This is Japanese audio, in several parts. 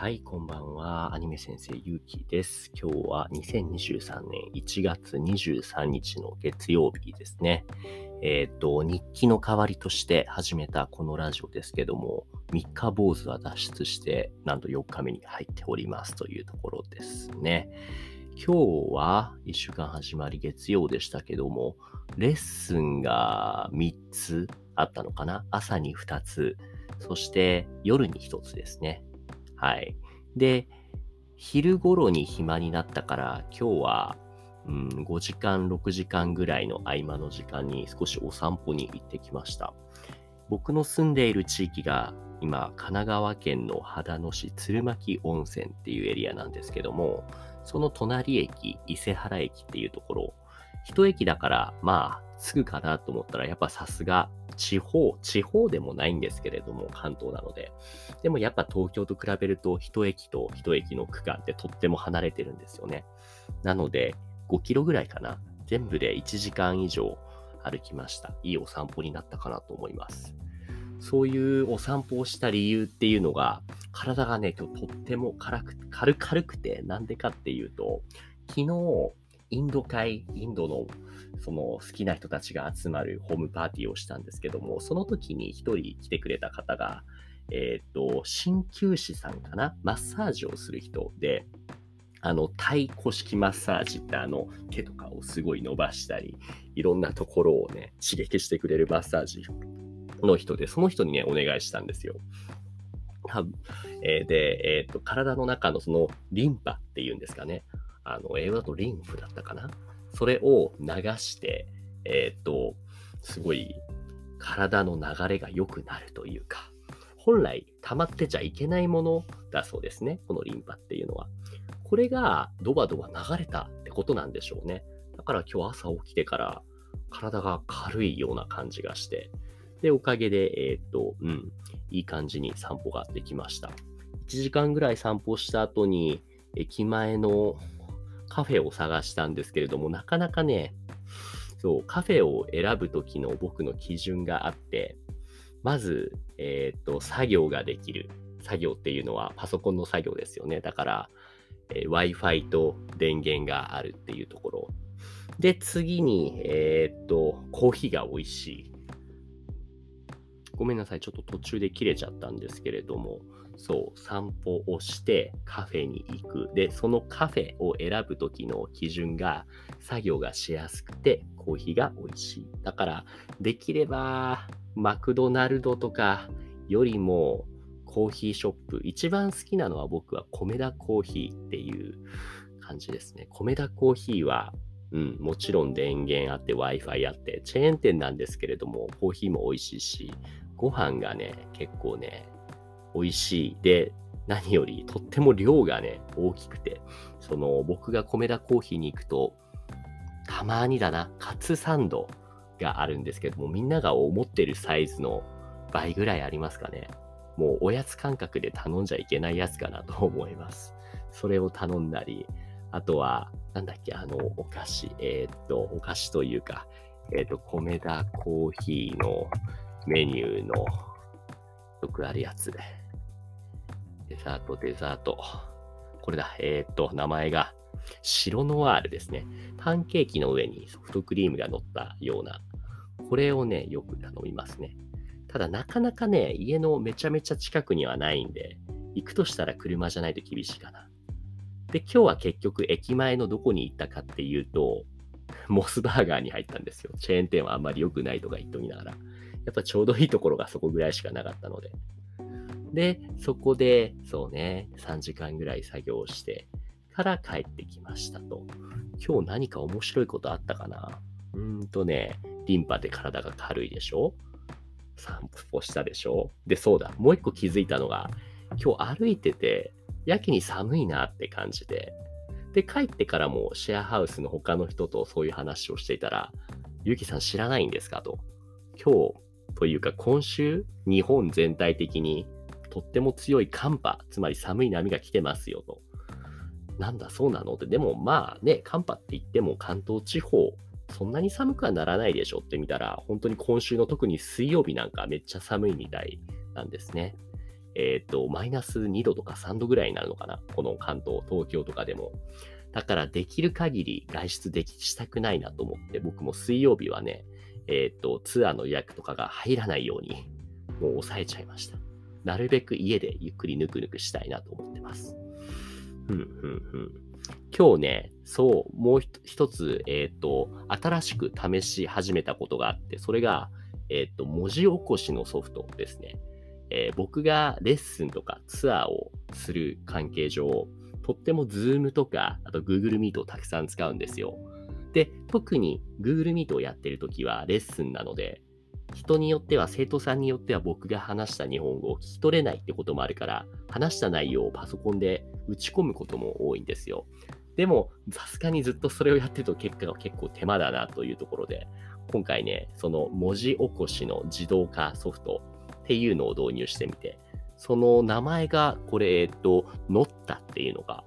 はい、こんばんは。アニメ先生、ゆうきです。今日は2023年1月23日の月曜日ですね。えっ、と、日記の代わりとして始めたこのラジオですけども、3日坊主は脱出して、なんと4日目に入っておりますというところですね。今日は1週間始まり月曜でしたけども、レッスンが3つあったのかな朝に2つ、そして夜に1つですね。はい。で、昼頃に暇になったから、今日は、うん、5時間、6時間ぐらいの合間の時間に少しお散歩に行ってきました。僕の住んでいる地域が今、神奈川県の秦野市鶴巻温泉っていうエリアなんですけども、その隣駅、伊勢原駅っていうところ、一駅だから、まあ、すぐかなと思ったら、やっぱさすが、地方、地方でもないんですけれども、関東なので。でもやっぱ東京と比べると、一駅と一駅の区間ってとっても離れてるんですよね。なので、5キロぐらいかな。全部で1時間以上歩きました。いいお散歩になったかなと思います。そういうお散歩をした理由っていうのが、体がね、今日とっても軽く軽軽くて、なんでかっていうと、昨日、インド会、インドのその好きな人たちが集まるホームパーティーをしたんですけども、その時に一人来てくれた方が、えっ、と、鍼灸師さんかな？マッサージをする人で、あの、太鼓式マッサージってあの、手とかをすごい伸ばしたり、いろんなところをね、刺激してくれるマッサージの人で、その人にね、お願いしたんですよ。多分えーで、えっ、と、体の中のそのリンパっていうんですかね。あの、英語だとリンフだったかな？それを流して、えっ、と、すごい体の流れが良くなるというか、本来溜まってちゃいけないものだそうですね。このリンパっていうのは。これがドバドバ流れたってことなんでしょうね。だから今日朝起きてから体が軽いような感じがして、で、おかげで、えっ、と、うん、いい感じに散歩ができました。1時間ぐらい散歩した後に、駅前のカフェを探したんですけれども、なかなかね、そう、カフェを選ぶときの僕の基準があって、まず、えっ、と、作業ができる。作業っていうのはパソコンの作業ですよね。だから、えー Wi-Fi と電源があるっていうところ。で、次に、えっ、と、コーヒーが美味しい。ごめんなさい。ちょっと途中で切れちゃったんですけれども、そう、散歩をしてカフェに行く。で、そのカフェを選ぶ時の基準が、作業がしやすくて、コーヒーが美味しい。だから、できれば、マクドナルドとかよりも、コーヒーショップ、一番好きなのは僕は米田コーヒーっていう感じですね。米田コーヒーは、うん、もちろん電源あって Wi-Fi あって、チェーン店なんですけれども、コーヒーも美味しいし、ご飯がね、結構ね、美味しい。で、何よりとっても量がね、大きくて、その僕が米田コーヒーに行くと、たまにだな、カツサンドがあるんですけども、みんなが思ってるサイズの倍ぐらいありますかね。もうおやつ感覚で頼んじゃいけないやつかなと思います。それを頼んだり、あとは、なんだっけ、あの、お菓子、えーっと、お菓子というか、えーっと、米田コーヒーのメニューの、よくあるやつで。デザート、デザート。これだ、えーっと、名前が、白ノワールですね。パンケーキの上にソフトクリームが乗ったような、これをね、よく頼みますね。ただなかなかね、家のめちゃめちゃ近くにはないんで、行くとしたら車じゃないと厳しいかな。で、今日は結局駅前のどこに行ったかっていうと、モスバーガーに入ったんですよ。チェーン店はあんまり良くないとか言っときながら。やっぱちょうどいいところがそこぐらいしかなかったので。で、そこで、そうね、3時間ぐらい作業してから帰ってきましたと。今日何か面白いことあったかな？うーんとね、リンパで体が軽いでしょ？散歩したでしょ？で、そうだ、もう一個気づいたのが、今日歩いてて、やけに寒いなって感じで、で、帰ってからもシェアハウスの他の人とそういう話をしていたら、ゆきさん知らないんですかと。今日というか今週、日本全体的にとっても強い寒波、つまり寒い波が来てますよと。なんだ、そうなのって、でもまあね、寒波って言っても関東地方、そんなに寒くはならないでしょって見たら、本当に今週の特に水曜日なんかめっちゃ寒いみたいなんですね。えっ、と、マイナス2度とか3度ぐらいになるのかな。この関東、東京とかでも。だからできる限り外出できしたくないなと思って、僕も水曜日はね、えっ、と、ツアーの予約とかが入らないように、もう抑えちゃいました。なるべく家でゆっくりぬくぬくしたいなと思ってます。うん、うん、うん。今日ね、そう、もう一つ、えっ、ー、と、新しく試し始めたことがあって、それが、えっ、ー、と、文字起こしのソフトですね。えー、僕がレッスンとかツアーをする関係上、とっても Zoom とか、あと Google Meet をたくさん使うんですよ。で、特に Google Meet をやってるときはレッスンなので、人によっては、生徒さんによっては僕が話した日本語を聞き取れないってこともあるから、話した内容をパソコンで打ち込むことも多いんですよ。でも、さすがにずっとそれをやってると結果が結構手間だなというところで、今回ね、その文字起こしの自動化ソフトっていうのを導入してみて、その名前がこれ、えっと、乗ったっていうのが、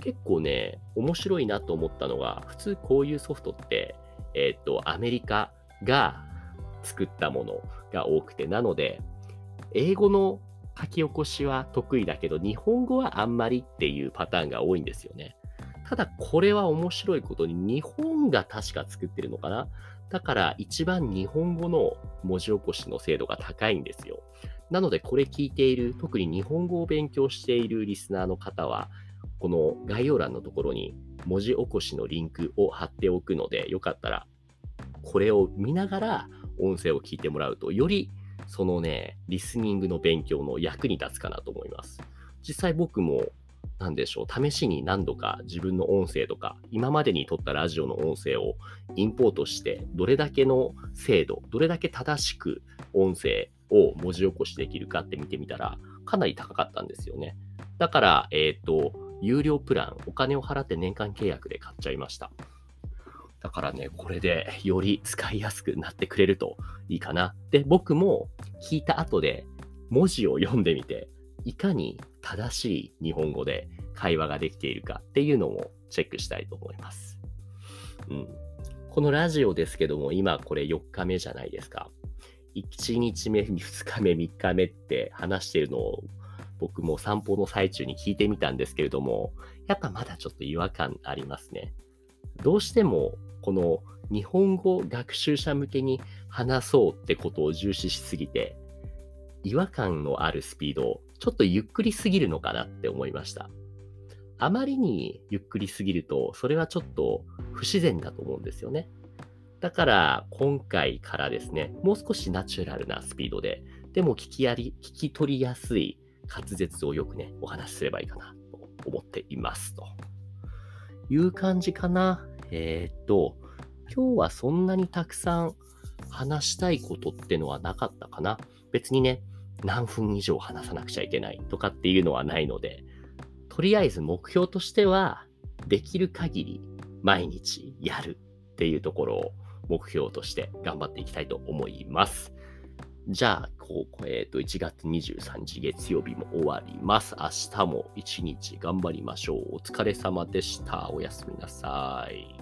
結構ね、面白いなと思ったのが、普通こういうソフトって、えっと、アメリカが作ったものが多くて、なので、英語の書き起こしは得意だけど、日本語はあんまりっていうパターンが多いんですよね。ただ、これは面白いことに、日本が確か作ってるのかなだから一番日本語の文字起こしの精度が高いんですよ。なのでこれ聞いている、特に日本語を勉強しているリスナーの方は、この概要欄のところに文字起こしのリンクを貼っておくので、よかったらこれを見ながら音声を聞いてもらうと、よりそのね、リスニングの勉強の役に立つかなと思います。実際僕も、なんでしょう、試しに何度か自分の音声とか、今までに撮ったラジオの音声をインポートして、どれだけの精度、どれだけ正しく音声を文字起こしできるかって見てみたら、かなり高かったんですよね。だから、えっ、ー、と、有料プラン、お金を払って年間契約で買っちゃいました。だからね、これでより使いやすくなってくれるといいかな。で、僕も聞いた後で文字を読んでみて、いかに正しい日本語で会話ができているかっていうのもチェックしたいと思います。うん。このラジオですけども、今これ4日目じゃないですか。1日目、2日目、3日目って話してるのを僕も散歩の最中に聞いてみたんですけれども、やっぱまだちょっと違和感ありますね。どうしてもこの日本語学習者向けに話そうってことを重視しすぎて、違和感のあるスピード、ちょっとゆっくりすぎるのかなって思いました。あまりにゆっくりすぎると、それはちょっと不自然だと思うんですよね。だから今回からですね、もう少しナチュラルなスピードで、でも聞きやり、聞き取りやすい滑舌をよくね、お話しすればいいかなと思っていますと。いう感じかな。えー、っと、今日はそんなにたくさん話したいことってのはなかったかな？別にね、何分以上話さなくちゃいけないとかっていうのはないので、とりあえず目標としては、できる限り毎日やるっていうところを目標として頑張っていきたいと思います。じゃあ、こう、えっ、ー、と、1月23日月曜日も終わります。明日も一日頑張りましょう。お疲れ様でした。おやすみなさい。